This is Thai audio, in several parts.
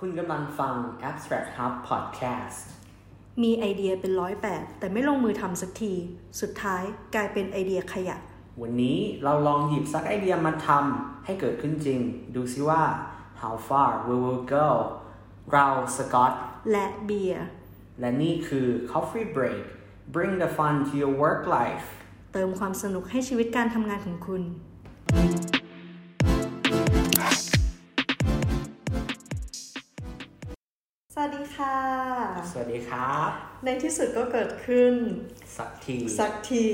คุณกำลังฟัง Abstract Hub Podcast มีไอเดียเป็นร้อยแบบแต่ไม่ลงมือทำสักที สุดท้ายกลายเป็นไอเดียขยะ วันนี้เราลองหยิบสักไอเดียมาทำให้เกิดขึ้นจริง ดูซิว่า how far we will go เราสกอตและเบียร์และนี่คือ Coffee Break bring the fun to your work life เติมความสนุกให้ชีวิตการทำงานของคุณส สวัสดีครับ ในที่สุดก็เกิดขึ้น สักที สักที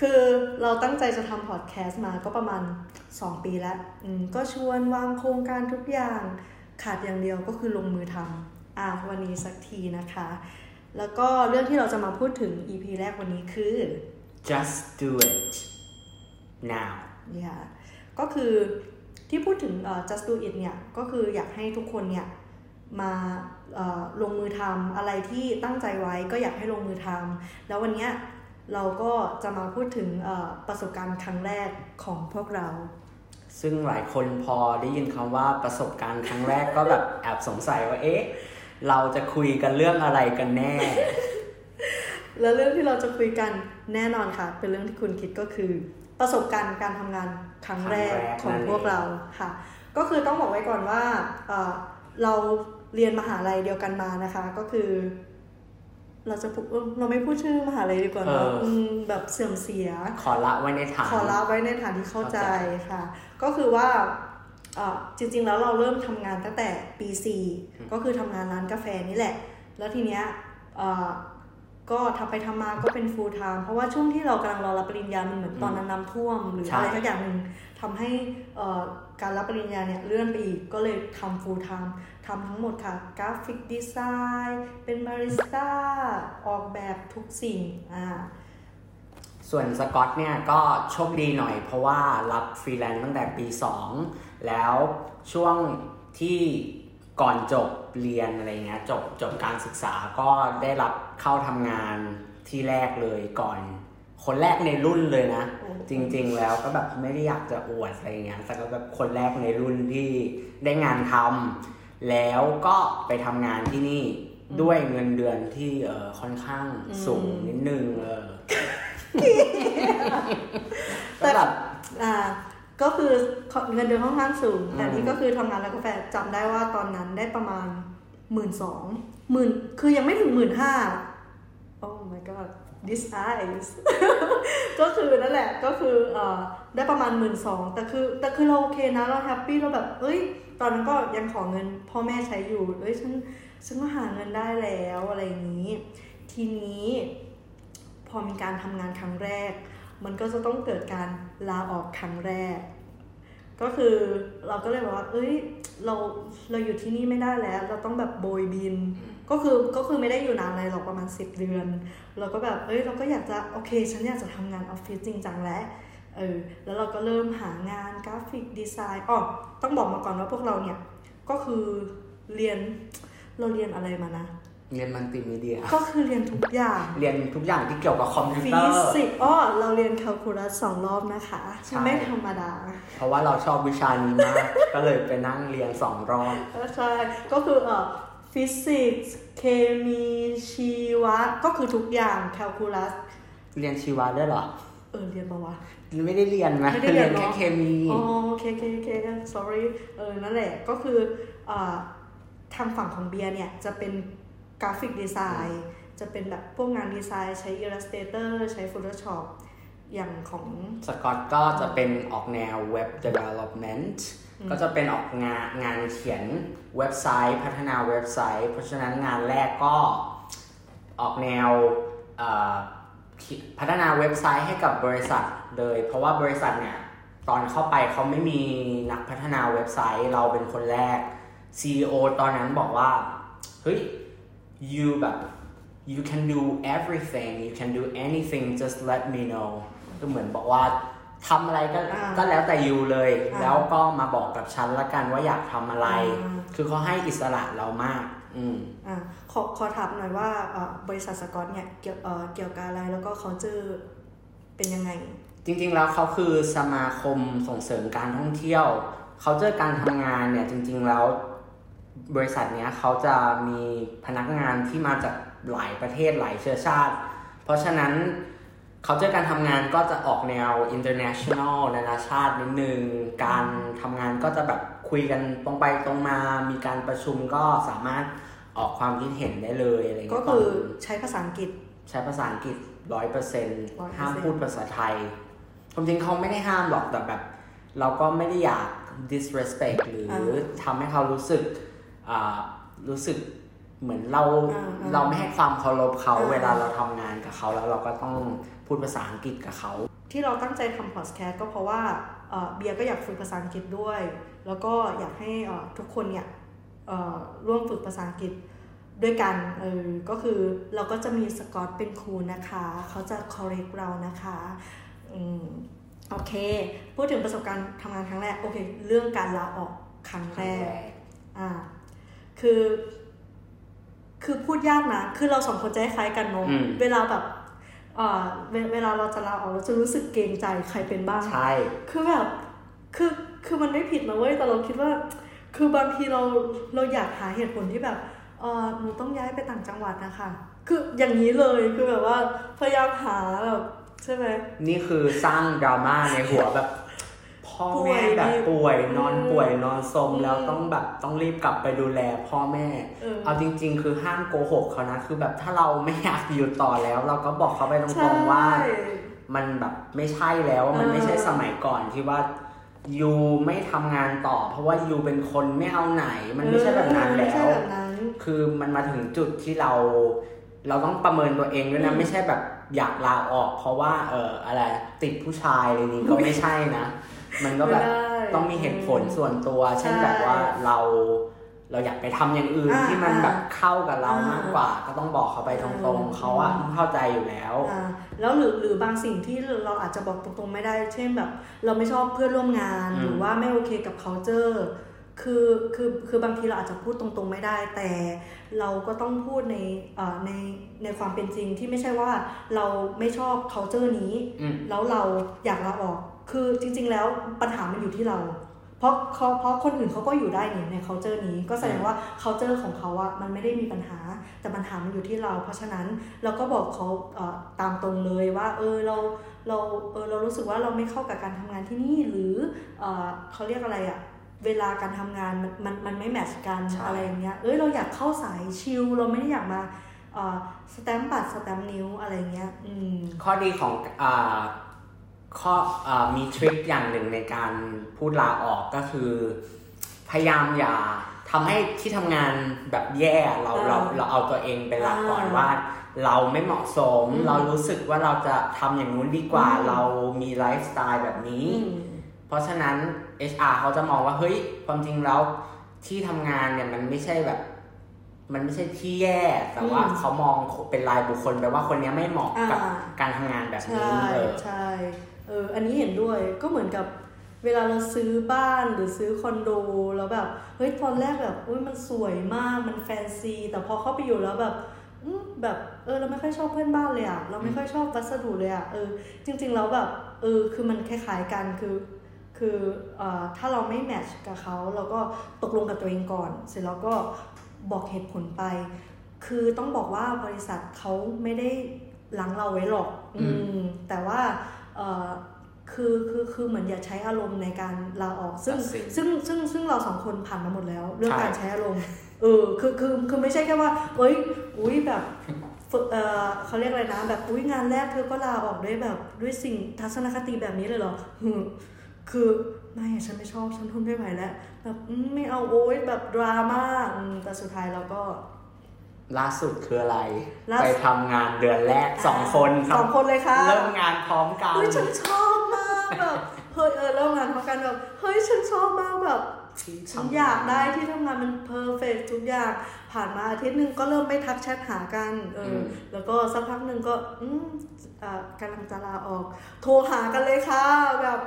คือเราตั้งใจจะทำพอดแคสต์มาก็ประมาณ 2 ปีแล้วอืมก็ชวนวางโครงการทุกอย่าง ขาดอย่างเดียวก็คือลงมือทำอะวันนี้สักทีนะคะ แล้วก็เรื่องที่เราจะมาพูดถึง EP แรกวันนี้คือ just do it now เนี่ยก็คือที่พูดถึงเอ่อ just do it เนี่ย ก็คืออยากให้ทุกคนเนี่ย มาเอ่อลงมือทำอะไรที่ตั้งใจไว้ก็อยากให้ลงมือทำแล้ววันเนี้ยเราก็จะมาพูดถึงเอ่อประสบการณ์ครั้งแรกของพวกเรา ซึ่งหลายคนพอได้ยินคำว่าประสบการณ์ครั้งแรกก็แบบแอบสงสัยว่าเอ๊ะเราจะคุยกันเรื่องอะไรกันแน่ แล้วเรื่องที่เราจะคุยกันแน่นอนค่ะ เป็นเรื่องที่คุณคิดก็คือ ประสบการณ์การทำงานครั้งแรกครั้งแรกของนั่นเองพวกเราค่ะ ก็คือต้องบอกไว้ก่อนว่าเอ่อเรา เรียนมหาลัยเดียวกันมานะคะ ก็คือ เราจะพูดเออเราไม่พูดชื่อมหาลัยดีกว่าเนอะเอออืมแบบเสื่อมเสีย ขอละไว้ในฐานขอละไว้ในฐานที่เข้าใจเข้าใจค่ะ ก็คือว่าเอ่อจริง ๆ แล้วเราเริ่มทำงานตั้งแต่ปี4ก็คือทำงานร้านกาแฟนี่แหละ แล้วทีเนี้ยเอ่อ ก็ทำไปทำมาก็เป็น full time เพราะว่าช่วงที่เรากำลังรอรับปริญญา มันเหมือนตอนนั้นน้ำท่วม หรือใช่อะไรสักอย่างหนึ่งทำให้เอ่อการรับปริญญาเนี่ยเลื่อนไปอีก ก็เลยทำ full time ทำทั้งหมดค่ะ graphic design เป็นบาริสต้าออกแบบทุกสิ่งอ่าส่วนสกอตเนี่ยก็โชคดีหน่อย เพราะว่ารับฟรีแลนซ์ตั้งแต่ปี 2 แล้วช่วงที่ก่อนจบ เรียนอะไรเงี้ยจบจบการศึกษาก็ได้รับเข้าทำงานที่แรกเลยก่อน คนแรกในรุ่นเลยนะโอ้จริง ๆ แล้วก็แบบไม่ได้อยากจะอวดอะไรเงี้ยแต่ก็แบบคนแรกในรุ่นที่ได้งานทำแล้วก็ไปทำงานที่นี่ด้วยเงินเดือนที่เออค่อนข้างสูงนิดนึงเออก็แบบอ่า ก็คือเงินเดือนค่อนข้างสูง แต่อืมนี่ก็คือทำงานร้านกาแฟจำได้ว่าตอนนั้นได้ประมาณหมื่นสองหมื่นคือยังไม่ถึงหมื่นห้า oh my god this eyes ก็คือนั่นแหละก็คือเอ่อได้ประมาณหมื่นสองแต่คือแต่คือเราโอเคนะเราแฮปปี้เราแบบเอ้ย ตอนนั้นก็ยังขอเงินพ่อแม่ใช้อยู่เอ้ยฉันฉันก็หาเงินได้แล้วอะไรอย่างนี้ ทีนี้พอมีการทำงานครั้งแรก มันก็จะต้องเกิดการลาออกครั้งแรก ก็คือเราก็เลยบอกว่า เอ้ย เราเราอยู่ที่นี่ไม่ได้แล้ว เราต้องแบบโบยบิน ก็คือก็คือไม่ได้อยู่นานเลยหรอกประมาณสิบเดือน เราก็แบบเอ้ยเราก็อยากจะโอเค ฉันอยากจะทำงานออฟฟิศจริงจังแล้วเออแล้วเราก็เริ่มหางานกราฟิกดีไซน์อ๋อต้องบอกมาก่อนว่าพวกเราเนี่ยก็คือเรียนเราเรียนอะไรมานะ เรียนมัลติมีเดีย ก็คือเรียนทุกอย่าง เรียนทุกอย่างที่เกี่ยวกับคอมพิวเตอร์ฟิสิกส์ส์อ้อเราเรียนแคลคูลัสสองรอบนะคะใช่ไม่ธรรมดา เพราะว่าเราชอบวิชานี้มาก ก็เลยไปนั่งเรียนสองรอบ ใช่ ก็คือเอ่อฟิสิกส์ เคมี ชีวะ ก็คือทุกอย่างแคลคูลัส เรียนชีวะด้วยเหรอ เออ เรียนปะวะไม่ได้เรียนไหมไม่ได้เรียนแค่เนาะเคมีอ๋อโอเคโอเคโอเค sorry เออ นั่นแหละ ก็คือเอ่อทางฝั่งของเบียร์เนี่ยจะเป็น กราฟิกดีไซน์จะเป็นแบบพวกงานดีไซน์ใช้ Illustrator ใช้ Photoshop อย่างของสกอตก็จะเป็นออกแนว Web Development ก็จะเป็นออกงานงานเขียนเว็บไซต์ พัฒนาเว็บไซต์ เพราะฉะนั้นงานแรกก็ออกแนวเอ่อพัฒนาเว็บไซต์ให้กับบริษัทเลย เพราะว่าบริษัทเนี่ยตอนเข้าไปเขาไม่มีนักพัฒนาเว็บไซต์ เราเป็นคนแรก CEO ตอนนั้นบอกว่าเฮ้ย you แบบ you can do everything you can do anything just let me know ก็เหมือนบอกว่าทำอะไรก็อ่าก็แล้วแต่ยูเลยอ่าแล้วก็มาบอกกับฉันละกันว่าอยากทำอะไรอ่าคือเขาให้อิสระเรามาก อืมอะขอขอถามหน่อยว่าเอ่อบริษัทสกอตเนี่ยเกี่ยวเอ่อเกี่ยวกับอะไรแล้วก็เขาเจอเป็นยังไง จริงๆแล้วเขาคือสมาคมส่งเสริมการท่องเที่ยว เขาเจอการทำงานเนี่ยจริง ๆแล้ว บริษัทเนี้ยเขาจะมีพนักงานที่มาจากหลายประเทศหลายเชื้อชาติ เพราะฉะนั้นเขาเจอการทำงานก็จะออกแนว international นานาชาตินิดนึง การทำงานก็จะแบบคุยกันตรงไปตรงมา มีการประชุมก็สามารถออกความคิดเห็นได้เลยอะไรเงี้ยก็คือใช้ภาษาอังกฤษ ใช้ภาษาอังกฤษร้อยเปอร์เซ็นต์100%ห้ามพูดภาษาไทยความจริงเขาไม่ได้ห้ามหรอกแต่แบบ เราก็ไม่ได้อยาก disrespect หรืออทำให้เขารู้สึกอ่า รู้สึกเหมือนเราอ่าอ่าเราไม่ให้ความเคารพเขาอ่าเวลาเราทำงานกับเขาแล้วเราก็ต้องพูดภาษาอังกฤษกับเขา ที่เราตั้งใจทำพอดแคสต์ก็เพราะว่าเอ่อเบียร์ก็อยากฝึกภาษาอังกฤษด้วย แล้วก็อยากให้เอ่อทุกคนเนี่ยเอ่อร่วมฝึกภาษาอังกฤษด้วยกันเออก็คือเราก็จะมีสกอตเป็นครูนะคะ เขาจะ correct เรานะคะอืมโอเค พูดถึงประสบการณ์ทำงานครั้งแรก โอเค เรื่องการลาออกครั้งแรกอ่า คือ คือพูดยากนะ คือเราสองคนจะคล้ายๆกันเนอะอืมเวลาแบบเอ่อเวเวลาเราจะลาออกเราจะรู้สึกเกรงใจใครเป็นบ้างใช่คือแบบคือคือมันไม่ผิดนะเว้ยแต่เราคิดว่า คือบางทีเราเราอยากหาเหตุผลที่แบบเออหนูต้องย้ายไปต่างจังหวัดนะคะ คืออย่างนี้เลยคือแบบว่าพยายามหาแบบใช่ไหมนี่คือสร้างดราม่าในหัวแบบ พ่อแม่แบบป่วยป่วยนอนอืมป่วยนอนสมอืมแล้วต้องแบบต้องรีบกลับไปดูแลพ่อแม่เออเอาจริง ๆ คือห้ามโกหกเขานะ คือแบบถ้าเราไม่อยากอยู่ต่อแล้ว เราก็บอกเขาไปตรงๆว่าใช่มันแบบไม่ใช่แล้วมันเออไม่ใช่สมัยก่อนที่ว่ายูไม่ทำงานต่อ เพราะว่ายูเป็นคนไม่เอาไหน มันไม่ใช่แบบนั้นไม่แล้ใช่วแบบนั้นคือมันมาถึงจุดที่เรา เราต้องประเมินตัวเองด้วยนะอืมไม่ใช่แบบอยากลาออก เพราะว่าเอออะไรติดผู้ชายอะไรนี้ก็ไม่ใช่นะ มันก็แบบไม่ได้ต้องมีเหตุผลส่วนตัว เช่นใช่แบบว่าเราเราอยากไปทำอย่างอื่นอ่าที่มันแบบเข้ากับเราอ่ามมากกว่า ก็ต้องบอกเขาไปตรงอืมๆเขาอะต้องเข้าใจอยู่แล้วอ่าแล้วหรือหรือบางสิ่งที่เราอาจจะบอกตรงๆไม่ได้ เช่นแบบ เราไม่ชอบเพื่อนร่วมงานอืมหรือว่าไม่โอเคกับ culture คือคือคือบางทีเราอาจจะพูดตรงๆไม่ได้ แต่เราก็ต้องพูดในเอ่อในในความเป็นจริงที่ไม่ใช่ว่าเราไม่ชอบ culture นี้อืมแล้วเราอยากลาออก คือจริง ๆ แล้วปัญหามันอยู่ที่เรา เพราะเขาเพราะคนอื่นเขาก็อยู่ได้นี่ใน culture นี้ก็แสดงว่า culture ของเขาอะมันไม่ได้มีปัญหา แต่ปัญหามันอยู่ที่เรา เพราะฉะนั้นเราก็บอกเขาเอ่อตามตรงเลยว่า เออเราเราเออเรารู้สึกว่าเราไม่เข้ากับการทำงานที่นี่หรือเออเขาเรียกอะไรอะเวลาการทำงานมันมันมันไม่แมทช์กันใช่อะไรอย่างเงี้ยเอ้ยเราอยากเข้าสายชิลเราไม่ได้อยากมาเอ่อสแตมป์บัตรสแตมป์นิ้วอะไรเงี้ยอืมข้อดีของอ่า ข้ออามีทริคอย่างหนึ่งในการพูดลาออกก็คือ พยายามอย่าทำให้ที่ทำงานแบบแย่เราอ่าเราเราเอาตัวเองเป็นหลักก่อนอ่าว่า เราไม่เหมาะสมอืมเรารู้สึกว่าเราจะทำอย่างนู้นดีกว่าอืมเรามีไลฟ์สไตล์แบบนี้อืมเพราะฉะนั้น HR เขาจะมองว่าเฮ้ยความจริงแล้วที่ทำงานเนี่ยมันไม่ใช่แบบมันไม่ใช่ที่แย่แต่ว่าอืมเขามองเป็นรายบุคคลไปว่าคนเนี้ยไม่เหมาะกับอ่าการทำงานแบบใช่นี้เออใช่ เอออันนี้เห็นด้วยก็เหมือนกับเวลาเราซื้อบ้านหรือซื้อคอนโดแล้วแบบเฮ้ยตอนแรกแบบอุ้ยมันสวยมากมันแฟนซี แต่พอเข้าไปอยู่แล้วแบบอืมแบบเออเราไม่ค่อยชอบเพื่อนบ้านเลยอะเราไม่ค่อยชอบวัสดุเลยอะเออจริงๆแล้วแบบเออคือมันคล้ายๆกันคือคืออ่อถ้าเราไม่แมทช์กับเขาเราก็ตกลงกับตัวเองก่อน เสร็จแล้วก็บอกเหตุผลไป คือต้องบอกว่าบริษัทเขาไม่ได้หล้างเราไว้หรอก อืมแต่ว่า คือคือคือเหมือนอย่าใช้อารมณ์ในการลาออกซึ่งตัดสินซึ่งซึ่งซึ่งเราสองคนผ่านมาหมดแล้ว เรื่องใช่การใช้อารมณ์เออคือคือคือไม่ใช่แค่ว่าเอ้ยอุ้ยแบบฝึกเออเขาเรียกอะไรนะแบบอุ้ยงานแรกเธอก็ลาออกด้วยแบบด้วยสิ่งทัศนคติแบบนี้เลยเหรอหึคือไม่อะฉันไม่ชอบฉันทนไม่ไหวแล้วแบบอืมไม่เอาโอ๊ยแบบดราม่าอืมแต่สุดท้ายเราก็ ล่าสุดคืออะไรล่าสุดไปทำงานเดือนแรกสองคนครับสองคนเลยค่ะ เริ่มงานพร้อมกันเฮ้ยฉันชอบมากแบบเฮ้ยเออเริ่มงานพร้อมกันแบบเฮ้ยฉันชอบมากแบบฉันอยากได้ที่ทำงานมันเพอร์เฟกทุกอย่าง ผ่านมาอาทิตย์หนึ่งก็เริ่มไม่ทักแชทหากันเอออมแล้วก็สักพักหนึ่งก็อืมอ่ากำลังจะลาออก โทรหากันเลยค่ะแบบ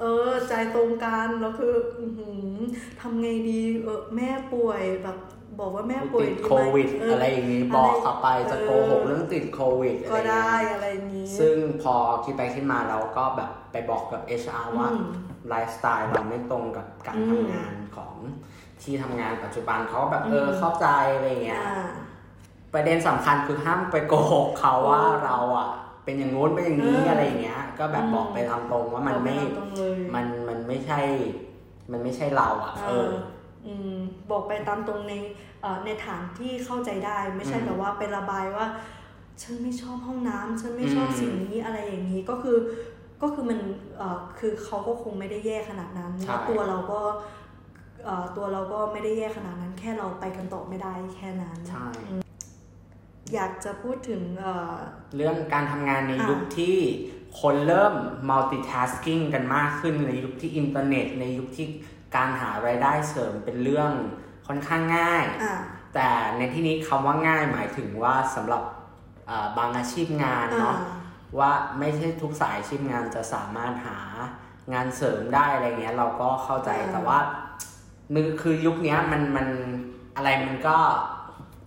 เออใจตรงกันแล้วคืออื้อหือทำไงดีเออแม่ป่วยแบบ บอกว่าแม่ป่วยติดดีโคไหมวิดเอะไรอย่างนี้อะไรบอกเขาไปจะเออโกหกเรื่องติดโควิดก็อะไรอย่างได้เงี้ยอะไรนี้ ซึ่งพอคิดไปคิดมาเราก็แบบไปบอกกับ HR ว่าอืมไลฟ์สไตล์เราไม่ตรงกับการอืมทำงานของที่ทำงานปัจจุบันเขาก็แบบเออเข้าใจอะไรเงี้ยอ่าประเด็นสำคัญคือห้ามไปโกหกเขาว่าเราอะเป็นอย่างงู้นเป็นอย่างนี้เออออะไรเงี้ย ก็แบบอืมบอกไปตามตรงว่ามันไม่บอกปตรงเลยมันมันไม่ใช่ มันไม่ใช่เราอะ เอออืม บอกไปตามตรงในเอ่อในฐานที่เข้าใจได้ ไม่ใช่อืมแบบว่าไประบายว่า ฉันไม่ชอบห้องน้ำฉันไม่ชอบอืมสิ่งนี้อะไรอย่างนี้ก็คือก็คือมันเอ่อคือเขาก็คงไม่ได้แย่ขนาดนั้นใช่แล้วตัวเราก็เอ่อตัวเราก็ไม่ได้แย่ขนาดนั้น แค่เราไปกันต่อไม่ได้แค่นั้นใช่อยากจะพูดถึงเอ่อเรื่องการทำงานในอะยุคที่คนเริ่ม multitasking กันมากขึ้นในยุคที่อินเทอร์เน็ต ในยุคที่ การหารายได้เสริมเป็นเรื่องค่อนข้างง่ายอะแต่ในที่นี้คำว่าง่ายหมายถึงว่าสำหรับเอ่อบางอาชีพงานอ่าเนาะว่าไม่ใช่ทุกสายอาชีพงานจะสามารถหางานเสริมได้อะไรเงี้ยเราก็เข้าใจแต่ว่ามือคือยุคเนี้ยมันมันอะไรมันก็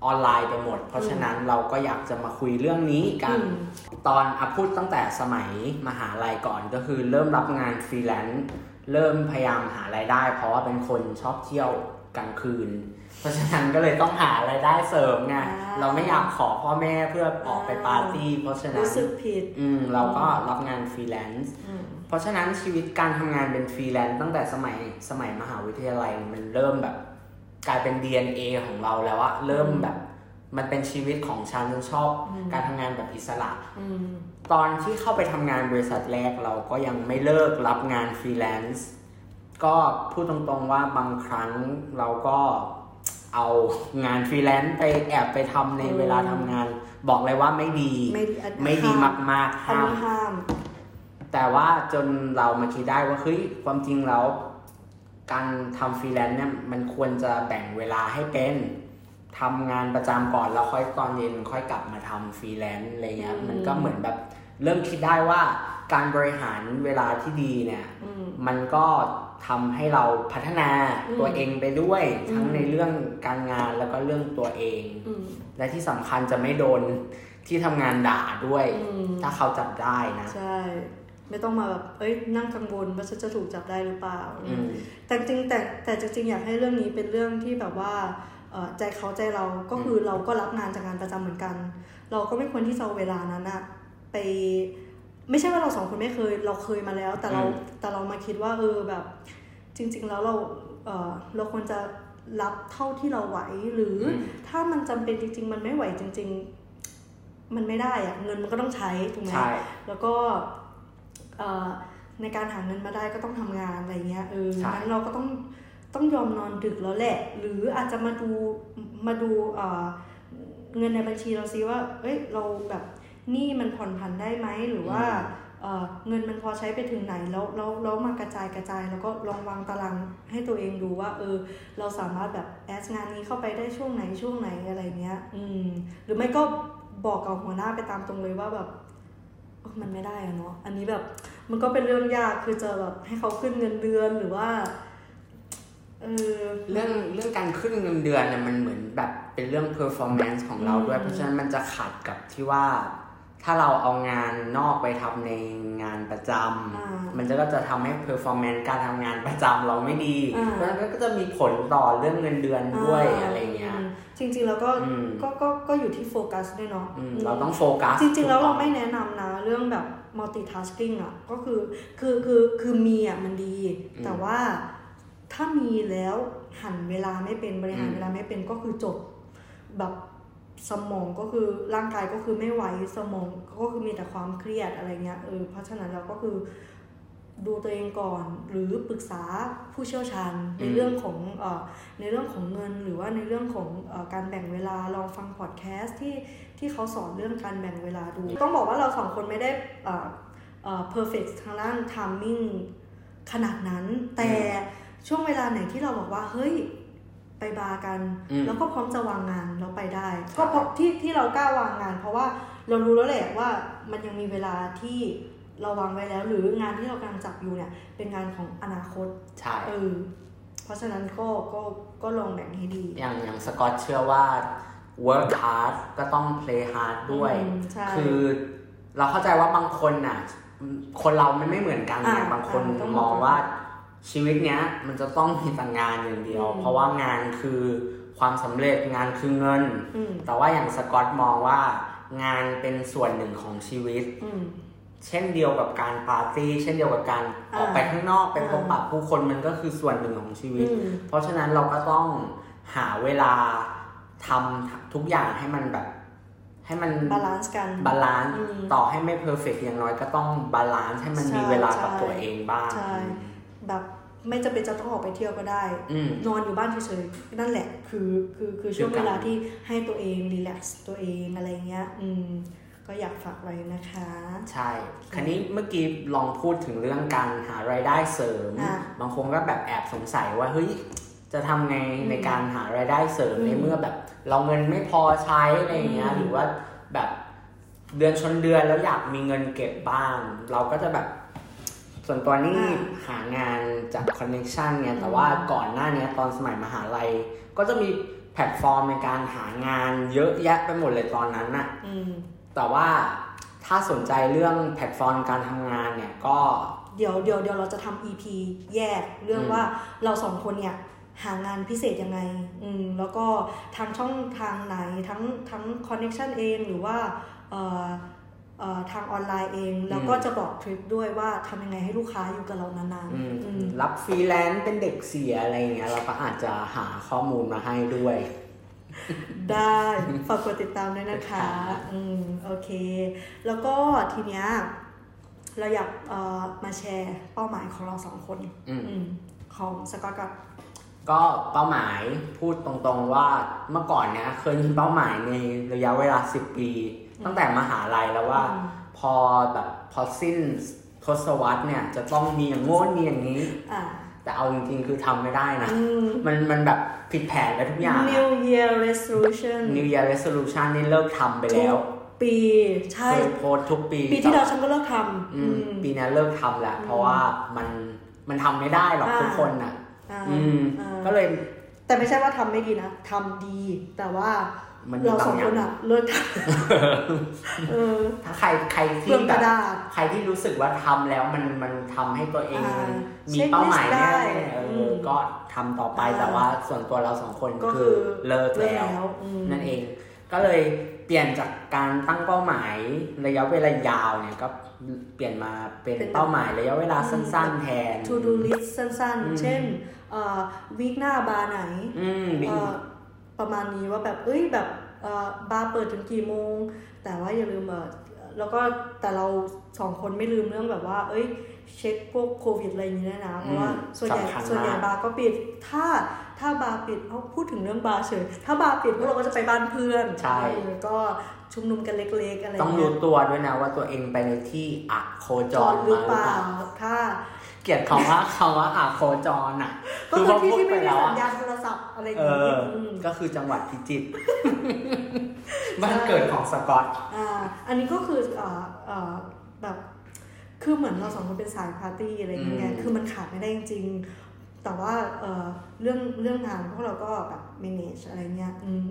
ออนไลน์ไปหมด เพราะฉะนั้นเราก็อยากจะมาคุยเรื่องนี้กันอืมตอนอะพูดตั้งแต่สมัยมหาลัยก่อนก็คือเริ่มรับงานฟรีแลนซ์ เริ่มพยายามหารายได้ เพราะว่าเป็นคนชอบเที่ยวกลางคืน เพราะฉะนั้นก็เลยต้องหารายได้เสริมไงอ่าเราไม่อยากขอพ่อแม่เพื่อออกไปปาร์ตี้ เพราะฉะนั้นรู้สึกผิดอืมเราก็รับงานฟรีแลนซ์อืมเพราะฉะนั้นชีวิตการทำงานเป็นฟรีแลนซ์ตั้งแต่สมัยสมัยมหาวิทยาลัยมันเริ่มแบบกลายเป็น DNA ของเราแล้วอะเริ่มแบบมันเป็นชีวิตของฉันฉันชอบ การทำงานแบบอิสระอืม ตอนที่เข้าไปทำงานบริษัทแรกเราก็ยังไม่เลิกรับงานฟรีแลนซ์ก็พูดตรงๆว่าบางครั้งเราก็เอางานฟรีแลนซ์ไปแอบไปทำในเวลาทำงาน บอกเลยว่าไม่ดีไม่ดีอันไม่ดีห้ามมากๆอันห้ามนี้ห้าม แต่ว่าจนเรามาคิดได้ว่าเฮ้ยความจริงแล้วการทำฟรีแลนซ์เนี่ยมันควรจะแบ่งเวลาให้เป็น ทำงานประจำก่อนแล้วค่อยตอนเย็นค่อยกลับมาทำฟรีแลนซ์อะไรเงี้ยอืมมันก็เหมือนแบบเริ่มคิดได้ว่าการบริหารเวลาที่ดีเนี่ยอืมมันก็ทำให้เราพัฒนาอืมตัวเองไปด้วยอืมทั้งในเรื่องการงานแล้วก็เรื่องตัวเองอืมและที่สำคัญจะไม่โดนที่ทำงานด่าด้วยอืมถ้าเขาจับได้นะใช่ไม่ต้องมาแบบ เอ้ย นั่งกังวลว่าฉันจะถูกจับได้หรือเปล่าอืมแต่จริงแต่แต่จริงๆอยากให้เรื่องนี้เป็นเรื่องที่แบบว่าเอ่อ ใจเขาใจเราก็คือเราก็รับงานจากงานประจำเหมือนกัน เราก็ไม่ควรที่จะเอาเวลานั้นอะไปไม่ใช่ว่าเราสองคนไม่เคย เราเคยมาแล้ว แต่เราอืมแต่เรามาคิดว่าเออแบบ จริง ๆ แล้วเราเออเราควรจะรับเท่าที่เราไหวหรืออมถ้ามันจำเป็นจริง ๆ มันไม่ไหวจริง ๆ มันไม่ได้อะเงินมันก็ต้องใช้ถูกไหมใช่แล้วก็เอ่อในการหาเงินมาได้ก็ต้องทำงานอะไรเงี้ยเออใช่งั้นเราก็ต้อง ต้องยอมนอนดึกแล้วแหละ หรืออาจจะมาดูมาดูเอ่อเงินในบัญชีเราซิว่า เอ้ยเราแบบหนี่มันผ่อนผันได้ไหมหรือว่าเอ่อเงินมันพอใช้ไปถึงไหนแล้วแล้วแล้วมากระจายกระจาย แล้วก็ลองวางตารางให้ตัวเองดูว่า เออ เราสามารถแบบแอดงานนี้เข้าไปได้ช่วงไหนช่วงไหนอะไรเงี้ย อืม หรือไม่ก็บอกกับหัวหน้าไปตามตรงเลยว่าแบบเออมันไม่ได้อะเนาะอันนี้แบบมันก็เป็นเรื่องยากคือจะแบบให้เขาขึ้นเงินเดือนหรือว่า เออเรื่องเรื่องการขึ้นเงินเดือนเนี่ยมันเหมือนแบบเป็นเรื่อง performance ของเราด้วยอืมเพราะฉะนั้นมันจะขัดกับที่ว่า ถ้าเราเอางานนอกไปทำในงานประจอ่าำมันจะก็จะทำให้ performance การทำงานประจำเราไม่ดีอ่าเพราะฉะนั้นก็จะมีผลต่อเรื่องเงินเดือนด้วยอะไรเงี้ยมจริงๆแล้วก็อืมก็ก็ก็อยู่ที่โฟกัสด้วยเนาะอืมอืมเราต้องโฟกัสจริง ๆ แล้วเราถูกต้องไม่แนะนำนะเรื่องแบบ multitasking อะก็คือคือคือคือมีอะมันดีอืมแต่ว่า ถ้ามีแล้วหันเวลาไม่เป็นบริหารอืมเวลาไม่เป็นก็คือจบแบบสมองก็คือร่างกายก็คือไม่ไหวสมองก็คือมีแต่ความเครียดอะไรเงี้ยเออเพราะฉะนั้นเราก็คือดูตัวเองก่อนหรือปรึกษาผู้เชี่ยวชาญในอืมเรื่องของเอ่อในเรื่องของเงินหรือว่าในเรื่องของเออการแบ่งเวลาลองฟังพอดแคสต์ที่ที่เขาสอนเรื่องการแบ่งเวลาดู ต้องบอกว่าเราสองคนไม่ได้เอ่อเอ่อ perfect ทางด้าน timing ขนาดนั้นแต่ ช่วงเวลาไหนที่เราบอกว่าเฮ้ยไปบาร์กันอืมแล้วก็พร้อมจะวางงานแล้วไปได้ ก็เพราะที่ที่เรากล้าวางงาน เพราะว่าเรารู้แล้วแหละว่ามันยังมีเวลาที่เราวางไว้แล้ว หรืองานที่เรากำลังจับอยู่เนี่ย เป็นงานของอนาคตใช่เออเพราะฉะนั้นก็ก็ก็ลองแบ่งให้ดี อย่างอย่างสกอตเชื่อว่า work hard ก็ต้อง play hard ด้วยอืมใช่คือเราเข้าใจว่าบางคนน่ะ คนเรามันไม่เหมือนกันไงอ่าบางคนอ่าต้องมองว่า ชีวิตเนี้ยมันจะต้องมีแต่งานอย่างเดียวอืมเพราะว่างานคือความสำเร็จงานคือเงินอืมแต่ว่าอย่างสกอตมองว่างานเป็นส่วนหนึ่งของชีวิตอืมเช่นเดียวกับการปาร์ตี้ เช่นเดียวกับการอ่าออกไปข้างนอกไปพบอ่าปะผู้คนมันก็คือส่วนหนึ่งของชีวิตอืมเพราะฉะนั้นเราก็ต้องหาเวลาทำทุกอย่างให้มันแบบ ให้มัน balance กัน balance อืมต่อให้ไม่ perfect อย่างน้อยก็ต้องbalance ให้มันใช่มีเวลากับใช่ตัวเองบ้างใช่แบบ ไม่จำเป็นจะต้องออกไปเที่ยวก็ได้อืมนอนอยู่บ้านเฉยๆนั่นแหละคือคือคือช่วงคือเวการลาที่ให้ตัวเอง relax ตัวเองอะไรเงี้ย อืมก็อยากฝากไว้นะคะ ใช่ คราวนี้เมื่อกี้ลองพูดถึงเรื่องการหารายได้เสริมอะบางคนก็แบบแอบสงสัยว่าเฮ้ยจะทำไงอืมในการหารายได้เสริมอืมในเมื่อแบบ เราเงินไม่พอใช้อะไรเงี้ยอืมหรือว่าแบบเดือนชนเดือนแล้วอยากมีเงินเก็บบ้าง เราก็จะแบบ ส่วนตัวนี่หางานจากคอนเน c ชันเนี่ยแต่ว่าก่อนหน้าเนี้ยตอนสมัยมหาลัย ก็จะมีแพลตฟอร์มในการหางานเยอะแยะไปหมดเลยตอนนั้นน่ะอืมแต่ว่าถ้าสนใจเรื่องแพลตฟอร์มการทำงานเนี่ยก็ เดี๋ยวเดี๋ยวเดี๋ยวเราจะทำ EP แยกเรื่องอืมว่าเราสองคนเนี่ยหางานพิเศษยังไง อืม แล้วก็ทางช่องทางไหนทั้งทั้งคอนเน c ชันเองหรือว่าเอ่อเอ่อ ทางออนไลน์เอง แล้วก็จะบอกทริคด้วยว่าทำยังไงให้ลูกค้าอยู่กับเรานานอืมๆอืมรับฟรีแลนซ์เป็นเด็กเสียอะไรเงี้ยเราก็อาจจะหาข้อมูลมาให้ด้วย ได้ฝากกดติดตามด้วยนะคะค่ะอืมโอเค แล้วก็ทีเนี้ยเราอยากเอ่อมาแชร์เป้าหมายของเราสองคน อืมอืมของสกอตกับ ก็เป้าหมายพูดตรงๆว่าเมื่อก่อนเนี้ยเคยมีเป้าหมายในระยะเวลา 10 ปี ตั้งแต่มหาลัยแล้วว่าอืมพอแบบพอสิ้นทศวรรษเนี่ยจะต้องมีอย่างโน้นมีอย่างนี้อ่าแต่เอาจริงๆ คือทำไม่ได้นะอืมมันมันแบบผิดแผนไปทุกอย่าง New Year Resolution New Year Resolution นี่เลิกทำไปทุแล้วกปีใช่เคยโพสต์ทุกปี ปีที่แล้วฉันก็เลิกทำอือืมมปีนี้เลิกทำแล้วเพราะว่ามันมันทำไม่ได้หรอกอ่าทุกคนอะ อ่าอืมอ่าก็เลย แต่ไม่ใช่ว่าทำไม่ดีนะทำดี แต่ว่ามันมีเราสบาองงอย่าคงนอะเลิกทำเออถ้าใครใครเปที่ลืองกแบระบดาษใครที่รู้สึกว่าทำแล้วมันมันทำให้ตัวเองอ่ามีเป้าหมายเช็คลิสต์ได้แน่ๆเอออมก็ทำต่อไปอ่าแต่ว่าส่วนตัวเราสองคนก็คืคืออเลิกเลิกแล้วแล้วอืมนั่นเอง ก็เลยเปลี่ยนจากการตั้งเป้าหมายระยะเวลายาวเนี่ยก็เปลี่ยนมาเป็นเป็นเป้าหมายระยะเวลาอืมสั้นๆแทน to do list สั้นอืมๆเช่นเอ่อ วีคหน้าบาร์ไหนอืมเอ่อประมาณนี้ว่าแบบเอ้ยแบบเอ่อบาร์เปิดถึงกี่โมง แต่ว่าอย่าลืมเออแล้วก็แต่เราสองคนไม่ลืมเรื่องแบบว่า เอ้ย เช็คพวกโควิดอะไรอย่างนี้ด้วยนะเพราะว่าส่วนใหญ่สำคัญส่วนใหญ่มากบาร์ก็ปิด ถ้าถ้าบาร์ปิดเอาพูดถึงเรื่องบาร์เฉยถ้าบาร์ปิดพวกเราก็จะไปบ้านเพื่อนใช่เออก็ชุมนุมกันเล็กๆอะไรต้องเงี้รู้ยตัวด้วยนะว่าตัวเองไปในที่อะโคจจอรดหมารือหรือเปเปล่าล่าถ้า เกลียดคำว่าคำว่าอะโคจรอะก็คือที่ที่ไม่มีแล้วสัญอะญาณโทรศัพท์อะไรอย่างเองี้อมก็คือจังหวัดพิจิตรบ้านเกิดของสกอตอ่าอันนี้ก็คือเอ่อเอ่อแบบคือเหมือนเราสองคนเป็นสายปาร์ตี้อะไรอย่างเงี้ยอืมคือมันขาดไม่ได้จริงๆแต่ว่าเอ่อเรื่องเรื่องงานพวกเราก็แบบ manage อะไรเงี้ยอืม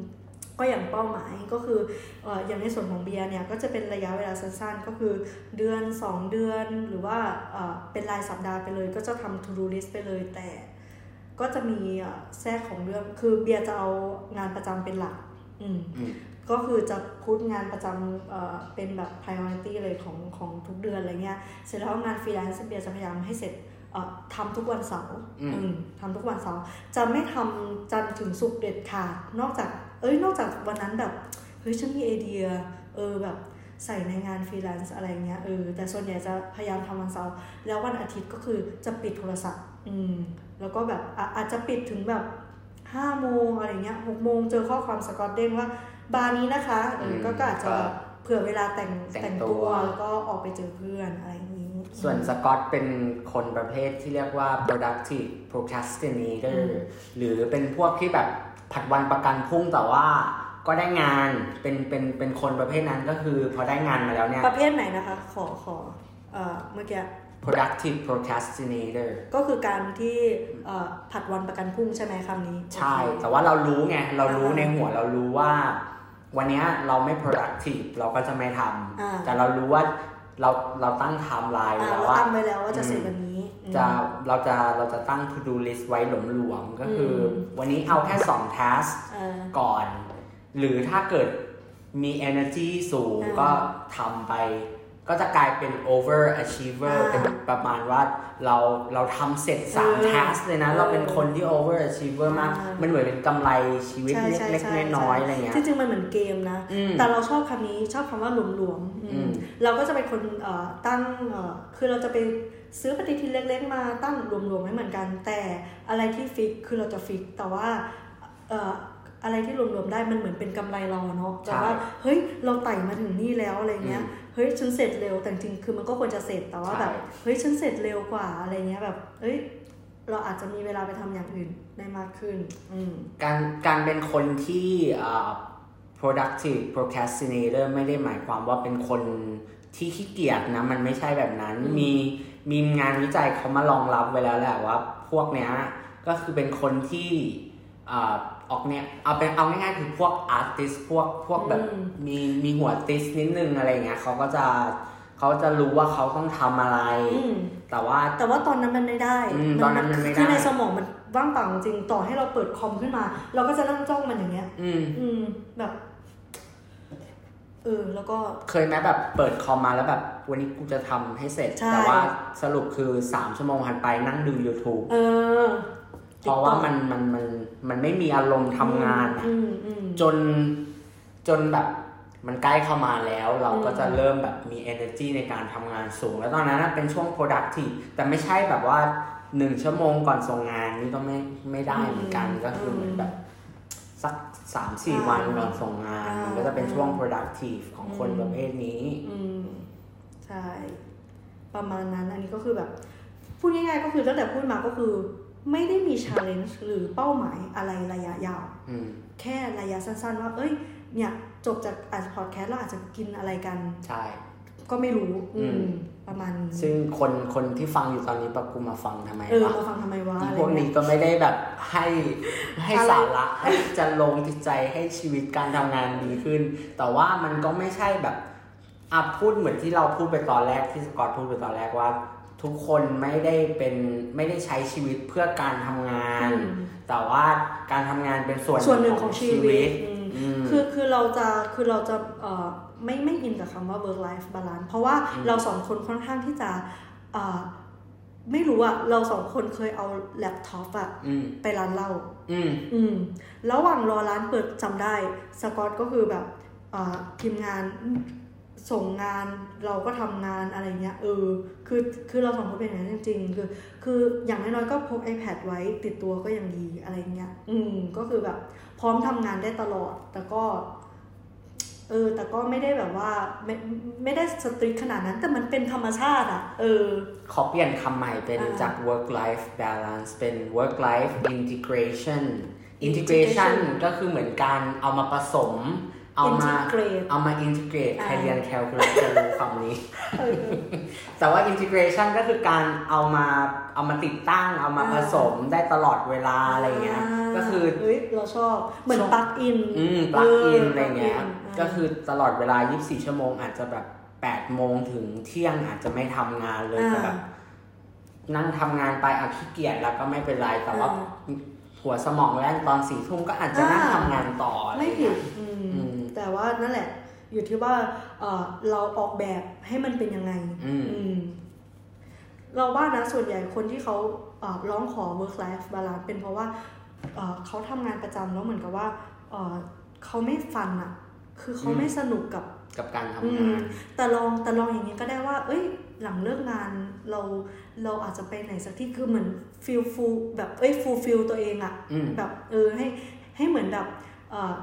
ก็อย่างเป้าหมายก็คือเอ่ออย่างในส่วนของเบียร์เนี่ยก็จะเป็นระยะเวลาสั้นๆ ก็คือเดือน 2 เดือนหรือว่าเอ่อเป็นรายสัปดาห์ไปเลย ก็จะทำ to do list ไปเลยแต่ก็จะมีเอ่อแทรกของเรื่อง คือเบียร์จะเอางานประจำเป็นหลัก อืมอืมก็คือจะพุทงานประจำเอ่อเป็นแบบ priority เลยของของทุกเดือนอะไรเงี้ย เสร็จแล้วงานฟรีแลนซ์เบียร์จะพยายามให้เสร็จเอ่อทำทุกวันเสาร์อืมอืมทำทุกวันเสาร์ จะไม่ทำจันทร์ถึงศุกร์เด็ดขาด นอกจากเอ้ยนอกจากวันนั้นแบบเฮ้ยฉันมีไอเดียเออแบบใส่ในงานฟรีแลนซ์อะไรเงี้ยเออแต่ส่วนใหญ่จะพยายามทำวันเสาร์แล้ววันอาทิตย์ก็คือจะปิดโทรศัพท์ อืม แล้วก็แบบอะอาจจะปิดถึงแบบห้าโมงอะไรเงี้ยหกโมงเจอข้อความสกอตเด้งว่า บาร์นี้นะคะเออก็ก็อาจจะแบบเผื่อเวลาแต่งแต่งแต่งตัตัววแล้วก็ออกไปเจอเพื่อนอะไรอย่างนี้ ส่วนสกอตเป็นคนประเภทที่เรียกว่า productive procrastinator อืมหรือเป็นพวกที่แบบ ผัดวันประกันพรุ่งแต่ว่าก็ได้งานเป็นเป็นเป็นคนประเภทนั้นก็คือพอได้งานมาแล้วเนี่ย ประเภทไหนนะคะ ขอขอเอ่อเมื่อกี้ productive procrastinator ก็คือการที่เอ่อผัดวันประกันพรุ่งใช่ไหมคำนี้ ใช่โอเคแต่ว่าเรารู้ไง เรารู้อ่าในหัวเรารู้ว่า วันเนี้ยเราไม่ productive เราก็จะไม่ทอ่าำแต่เรารู้ว่าเราเราตั้งไทม์ไลน์ไว้อ่าแล้วเราว่าตั้งไว้แล้วว่าจะเสร็จอืมวันนี้อืม จะเราจะเราจะตั้ง to do list ไว้หลวมๆก็คืออมวันนี้เอาแค่2 task เออก่อน หรือถ้าเกิดมี energy สูงอ่าก็ทำไป ก็จะกลายเป็น over achiever อ่าเป็นประมาณว่าเราเราทำเสร็จเออ3 task เลยนะเออเราเป็นคนที่ over achiever มากอ่ามัมันเหมือนเป็นกำไรชีวิตใช่ใช่เล็กใช่ๆน้อยๆอะไรเงี้ยจริงๆมันเหมือนเกมนะอืมแต่เราชอบคำนี้ชอบคำว่าหลวมๆอืมอืมเราก็จะเป็นคนเอ่อตั้งเอ่อคือเราจะไป ซื้อปฏิทินเล็กๆมาตั้งรวมๆไม่เหมือนกัน แต่อะไรที่ฟิกคือเราจะฟิก แต่ว่าเอ่ออะไรที่รวมๆได้มันเหมือนเป็นกำไรเราอะเนาะแต่ว่าเฮ้ยเราไต่มาถึงนี่แล้วอะไรเงี้ยเฮ้ยฉันเสร็จเร็วแต่จริงๆคือมันก็ควรจะเสร็จแต่ว่าแบบใช่เฮ้ยฉันเสร็จเร็วกว่าอะไรเงี้ยแบบเฮ้ยเราอาจจะมีเวลาไปทำอย่างอื่นได้มากขึ้นอืมการการเป็นคนที่อ่า productive procrastinator ไม่ได้หมายความว่าเป็นคนที่ขี้เกียจนะมันไม่ใช่แบบนั้นอืม มีมีงานวิจัยเขามารองรับไว้แล้วแหละว่าพวกเนี้ยก็คือเป็นคนที่อ่าออกเนี่ยเอาเป็นเอาง่ายๆคือพวก artist พวกพวกแบบอืมมีมีหัวติสนิดนึงอะไรเงี้ยเขาก็จะเขาจะรู้ว่าเขาต้องทำอะไรอืมแต่ว่าแต่ว่าตอนนั้นมันไม่ได้อืมตอนนั้นมันไม่ได้คือในสมองมันว่างเปล่าจริงๆต่อให้เราเปิดคอมขึ้นมา เราก็จะนั่งจ้องมันอย่างเงี้ย อืมอืมแบบ เออแล้วก็เคยไหมแบบเปิดคอมมาแล้วแบบ วันนี้กูจะทำให้เสร็จใช่แต่ว่าสรุปคือ3ชั่วโมงผ่านไปนั่งดู YouTube เออ เพราะว่ามันมันมันมันไม่มีอารมณ์ทำงานอะอืมอืมจนจนแบบมันใกล้เข้ามาแล้วเราก็อืมจะเริ่มแบบมี energy ในการทำงานสูง แล้วตอนนั้นนะเป็นช่วง productive แต่ไม่ใช่แบบว่าหนึ่งชั่วโมงก่อนส่งงานนี่ก็ไม่ไม่ได้เหมือนกันก็คือเหมือนแบบ สักสามสี่วันก่อนส่งงาน มันก็จะเป็นช่วง productive ของคนประเภทนี้อืมใช่ ประมาณนั้นอันนี้ก็คือแบบ พูดง่ายๆก็คือตั้งแต่พูดมาก็คือ ไม่ได้มี challenge หรือเป้าหมายอะไรระยะยาวอืมแค่ระยะสั้นๆ ว่า เอ้ย เนี่ย จบจากอ่านพอดแคสต์แล้วอาจจะกินอะไรกัน ใช่ ก็ไม่รู้ อือืมม ประมาณนี้ซึ่งคนคนที่ฟังอยู่ตอนนี้ปะกูมาฟังทำไมเออวะมาฟังทำไมวะอีอะไรพวกเงี้นี้ยก็ไม่ได้แบบให้ให้อะไรสาระให้จะลงจิตใจให้ชีวิตการทำงานดีขึ้น แต่ว่ามันก็ไม่ใช่แบบอะพูดเหมือนที่เราพูดไปตอนแรกที่สกอตพูดไปตอนแรกว่า ทุกคนไม่ได้เป็นไม่ได้ใช้ชีวิตเพื่อการทำงานอืมแต่ว่าการทำงานเป็นส่วนส่วนหนึ่งของชีวิตอืมอืมคือคือเราจะคือเราจะเอ่อ ไม่ไม่อินกับคำว่า work life balance เพราะว่าอืมเราสองคนค่อนข้างที่จะเอ่อไม่รู้อะเราสองคนเคยเอาแล็ปท็อปอะอืมไปร้านเหล้าอืมอืมระหว่างรอร้านเปิดจำได้ สกอตก็คือแบบเอ่อทีมงานส่งงานเราก็ทำงานอะไรเงี้ยเออคือคือเราสองคนเป็นอย่างนั้นจริงๆคือคืออย่างน้อยๆก็พก iPad ไว้ติดตัวก็ยังดีอะไรเงี้ยอืมก็คือแบบพร้อมทำงานได้ตลอด แต่ก็ เออ แต่ก็ไม่ได้แบบว่าไม่ไม่ได้สตรีทขนาดนั้นแต่มันเป็นธรรมชาติอะเออ ขอเปลี่ยนคำใหม่เป็นอ่าจาก work life balance เป็น work life integration Integration integration ก็คือเหมือนการเอามาผสม เอามา integrate เอามา integrate ใครอ่าเรียนแคลคูลัสจะรู้คำนี้เออแต่ว่า integration ก็คือการเอามาเอามาติดตั้ง เอามาอ่าผสมได้ตลอดเวลาอะไรเงี้ย ก็คือ เฮ้ย เราชอบ เหมือนช่วงปลั๊กอิน อืม plug in อะไรเงี้ย plug in ก็คือตลอดเวลา 24 ชั่วโมง อาจจะแบบ8โมงถึงเที่ยงอาจจะไม่ทำงานเลยอ่าแต่แบบนั่งทำงานไปเอาขี้เกียจแล้วก็ไม่เป็นไร แต่ว่าอ่าหัวสมองแล่นตอนสี่ทุ่มก็อาจจะนั่งอ่าทำงานต่ออะไรไม่ผิเงี้ดยอืมอืมแต่ว่านั่นแหละ อยู่ที่ว่าเออเราออกแบบให้มันเป็นยังไงอืมอืมเราว่านะส่วนใหญ่คนที่เขาเอ่อร้องขอ work life balance เป็นเพราะว่าเอ่อเขาทำงานประจำแล้วเหมือนกับว่าเอ่อเขาไม่ฟันอะ คือเขาไม่สนุกกับกับการอืทำงามนแต่ลองแต่ลองอย่างนี้ก็ได้ว่า เอ้ย หลังเลิกงานเราเราอาจจะไปไหนสักที่คือเหมือนฟิลฟูแบบเอ้ย fulfill ตัวเองอะอืมแบบเออให้ให้เหมือนแบบเอ่อ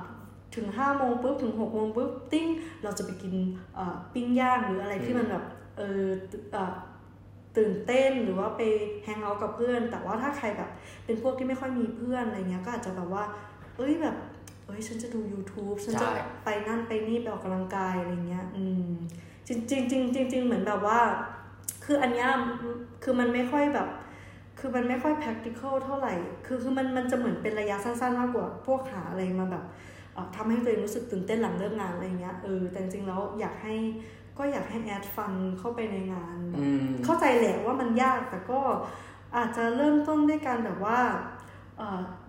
ถึงห้าโมงปุ๊บถึงหกโมงปุ๊บติ้งเราจะไปกินเอ่อปิ้งย่างหรืออะไรที่มันแบบเออเอ่อตื่นเต้นหรือว่าไป hangout กับเพื่อน แต่ว่าถ้าใครแบบเป็นพวกที่ไม่ค่อยมีเพื่อนอะไรเงี้ยก็อาจจะแบบว่า เอ้ยแบบ เอ้ยฉันจะดู YouTube ฉันจะใช่ไปนั่นไปนี่ไปออกกำลังกายอะไรเงี้ย อืมจริงจริงจริงจริงจริงเหมือนแบบว่า คืออันเนี้ยคือมันไม่ค่อยแบบ คือมันไม่ค่อย practical เท่าไหร่ คือคือมันมันจะเหมือนเป็นระยะสั้นๆ มากกว่า พวกหาอะไรมาแบบเอ่อทำให้ตัวเองรู้สึกตื่นเต้นหลังเลิกงานอะไรเงี้ยเออแต่จริงๆแล้วอยากให้ก็ก็อยากให้แอดฟันเข้าไปในงานอืมเข้าใจแหละว่ามันยากแต่ก็อาจจะเริ่มต้นด้วยการแบบว่า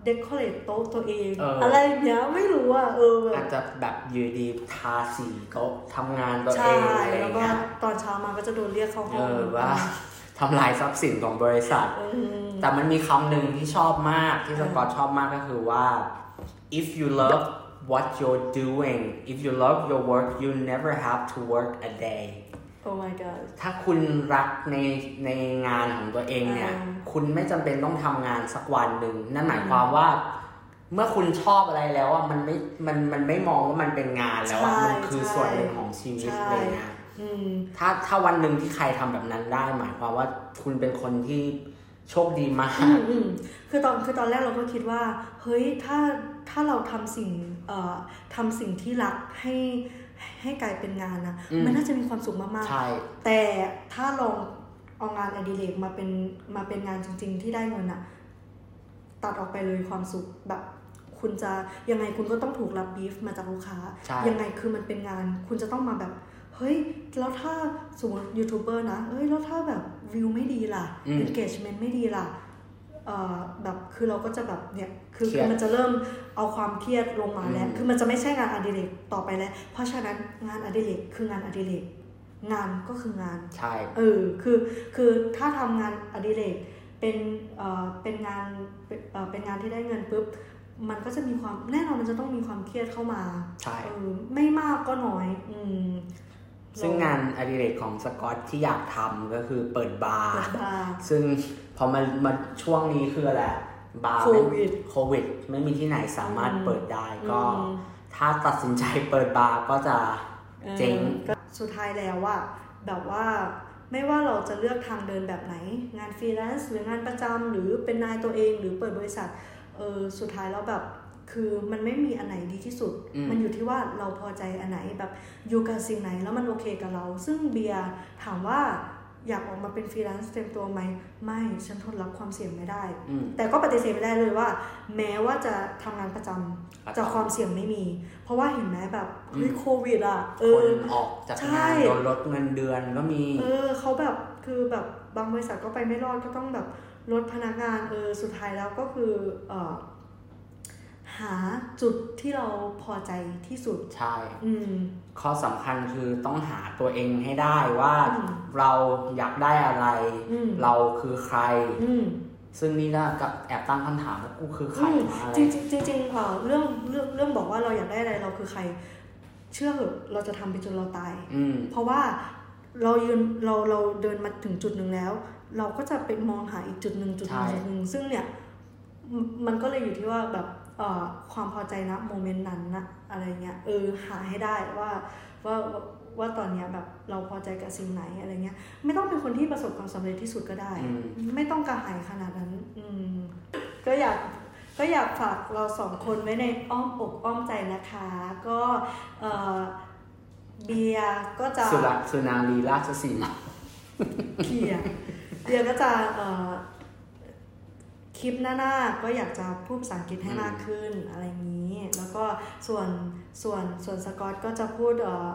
เดคอเรทโต๊ะตัวเองเออออะไรอย่างเงี้ยไม่รู้อะเออแบอาบจจะแบบอยืดีทาสีโต๊ะทำงานตัวเอใช่งอะไรอแล้วย่างก็เงี้ยตอนเช้ามาก็จะโดนเรียกเข้าห้เอองอว่าทำลายทรัพย์สินของบริษัทอืมแต่มันมีคำหนึ่งที่ชอบมากที่สกอตชอบมากก็คือว่า if you love what you're doing if you love your work you never have to work a day oh my god ถ้าคุณรักในในงานของตัวเองเนี่ยอ่าคุณไม่จำเป็นต้องทำงานสักวันหนึ่งนั่นหมายความว่า เมื่อคุณชอบอะไรแล้วอะมันไม่มันมันไม่มองว่ามันเป็นงานแล้วอะใช่มันคือใช่ส่วนหนึ่งของชีวิตใช่เลยนะอืมถ้าถ้าวันหนึ่งที่ใครทำแบบนั้นได้ หมายความว่าคุณเป็นคนที่โชคดีมากอืมอืมคือตอนคือตอนแรกเราก็คิดว่า เฮ้ยถ้าถ้าเราทำสิ่งเอ่อทำสิ่งที่รักให้ ให้กลายเป็นงานนะอืมมันน่าจะมีความสุขมากใช่ๆแต่ถ้าลองเอางานอดิเรกมาเป็นมาเป็นงานจริง ๆ ที่ได้เงินอะตัดออกไปเลยความสุขแบบคุณจะยังไงคุณก็ต้องถูกรับบีฟมาจากลูกค้าใช่ยังไงคือมันเป็นงาน คุณจะต้องมาแบบ เฮ้ย แล้วถ้าสมมติยูทูบเบอร์นะเฮ้ยแล้วถ้าแบบวิวไม่ดีล่ะอืม engagement ไม่ดีล่ะเอ่อ แบบคือเราก็จะแบบเนี่ยคือเครีคืยอดมันจะเริ่มเอาความเครียดลงมาแล้วอืมคือมันจะไม่ใช่งานอดิเรกต่อไปแล้ว เพราะฉะนั้นงานอดิเรกคืองานอดิเรกงานก็คืองานใช่เออคือคือถ้าทำงานอดิเรกเป็นเอ่อเป็นงานเป็นเอ่อเป็นงานที่ได้เงินปุ๊บมันก็จะมีความแน่นอนมันจะต้องมีความเครียดเข้ามาใช่เออไม่มากก็น้อย อืมซึ่งงานอดิเรกของสกอตที่อยากทำก็คือเปิดบาร์เปิดบาร์ซึ่งพ อมันมาช่วงนี้คืออะไรบาร์โควิดไม่โควิด ไม่มีที่ไหนสามารถอืมเปิดได้ก็อืมถ้าตัดสินใจเปิดบาร์ก็จะเจ๊งออก็สุดท้ายแล้วว่าแบบว่าไม่ว่าเราจะเลือกทางเดินแบบไหน งานฟรีแลนซ์หรืองานประจำหรือเป็นนายตัวเองหรือเปิดบริษัทเออสุดท้ายแล้วแบบคือมันไม่มีอันไหนดีที่สุดอืมมันอยู่ที่ว่าเราพอใจอันไหนแบบอยู่กับสิ่งไหนแล้วมันโอเคกับเรา ซึ่งเบียร์ถามว่า อยากออกมาเป็นฟรีแลนซ์เต็มตัวไหม ไม่ฉันทนรับความเสี่ยงไม่ได้อืมแต่ก็ปฏิเสธไม่ได้เลยว่า แม้ว่าจะทำงานประจำประจำจะความเสี่ยงไม่มี เพราะว่าเห็นไหมแบบเฮ้ยอืมโควิดอะเอคนอออกจากใช่งานโดนลดเงินเดือนก็มี เออเขาแบบคือแบบบางบริษัทก็ไปไม่รอดก็ต้องแบบลดพนักงานเออสุดท้ายแล้วก็คือเออ หาจุดที่เราพอใจที่สุด ใช่อืมข้อสำคัญคือต้องหาตัวเองให้ได้ว่าอืมเราอยากได้อะไรอืมเราคือใครอืมซึ่งนี่ก็กับแอบตั้งคำถามว่ากูคือใครอืมวะอะไรจริงจริงจริงๆเออเรื่องเรื่องเรื่องบอกว่าเราอยากได้อะไรเราคือใคร เชื่อเหอะเราจะทำไปจนเราตายอืมเพราะว่าเรายืนเราเราเดินมาถึงจุดหนึ่งแล้ว เราก็จะไปมองหาอีกจุดหนึ่งจุดหนึ่งใช่จุดหนึ่งซึ่งเนี่ยมมันก็เลยอยู่ที่ว่าแบบเอ่อ ความพอใจนะโมเมนต์นั้นนะอะไรเงี้ยเออหาให้ได้ว่าว่าว่าว่าตอนเนี้ยแบบเราพอใจกับสิ่งไหนอะไรเงี้ย ไม่ต้องเป็นคนที่ประสบความสำเร็จที่สุดก็ได้อืมไม่ต้องกระหายขนาดนั้น อืมก็อยากก็อยากฝากเราสองคนไว้ในอ้อมอกอ้อมใจนะคะ ก็เอ่อเบียร์ก็จะสุรักสุนารีราชสีมาเบียร์เบียร์ก็จะเอ่อ คลิปหน้าๆก็อยากจะพูดภาษาอังกฤษให้มากขึ้นอะไรอย่างนี้ แล้วก็ส่วนส่วนส่วนสกอตก็จะพูดเอ่อ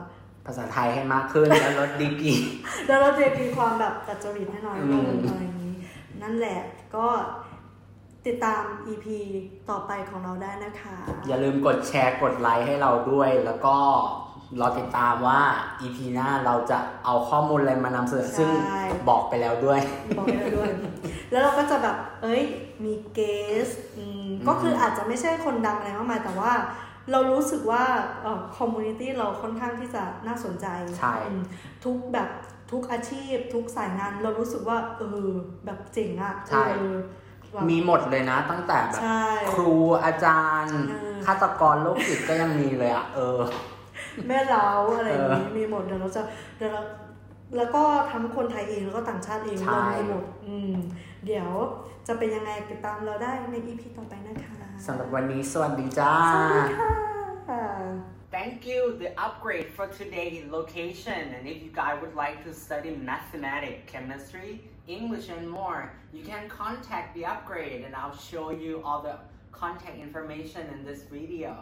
ภาษาไทยให้มากขึ้นแล้วลดดีกรีแล้วเราจะมีความแบบตัดจริตให้น้อยลงอืมอะไรอย่างนี้ นั่นแหละก็ติดตาม EP ต่อไปของเราได้นะคะ อย่าลืมกดแชร์กดไลค์ให้เราด้วย แล้วก็รอติดตามว่า EP หน้าเราจะเอาข้อมูลอะไรมานำเสนอใช่ซึ่งบอกไปแล้วด้วย บอกไปแล้วด้วย แล้วเราก็จะแบบ เอ้ย มีเกสอืมก็คืออาจจะไม่ใช่คนดังอะไรมากมายแต่ว่าเรารู้สึกว่าคอมมูนิตี้เราค่อนข้างที่จะน่าสนใจใช่อืมทุกแบบทุกอาชีพ ทุกสายงานเรารู้สึกว่าเออแบบเจ๋งอะใช่เออแบบมีหมดเลยนะ ตั้งแต่แบบใช่ครูอาจารย์เออฆาตกรโรคจิตก็ยังมีเลยอะเออ แม่เล้าอะไรอย่างนี้เออมีหมดเดี๋ยวเราจะเดี๋ยวเรา แล้วก็ทั้งคนไทยเองแล้วก็ต่างชาติเองใช่เรามีหมดอืมเดี๋ยวจะเป็นยังไงติดตามเราได้ใน EP ต่อไปนะคะสำหรับวันนี้สวัสดีจ้า สวัสดีค่ะ Thank you, the upgrade for today in location. And if you guys would like to study mathematics, chemistry, English, and more, you can contact the upgrade and I'll show you all the contact information in this video.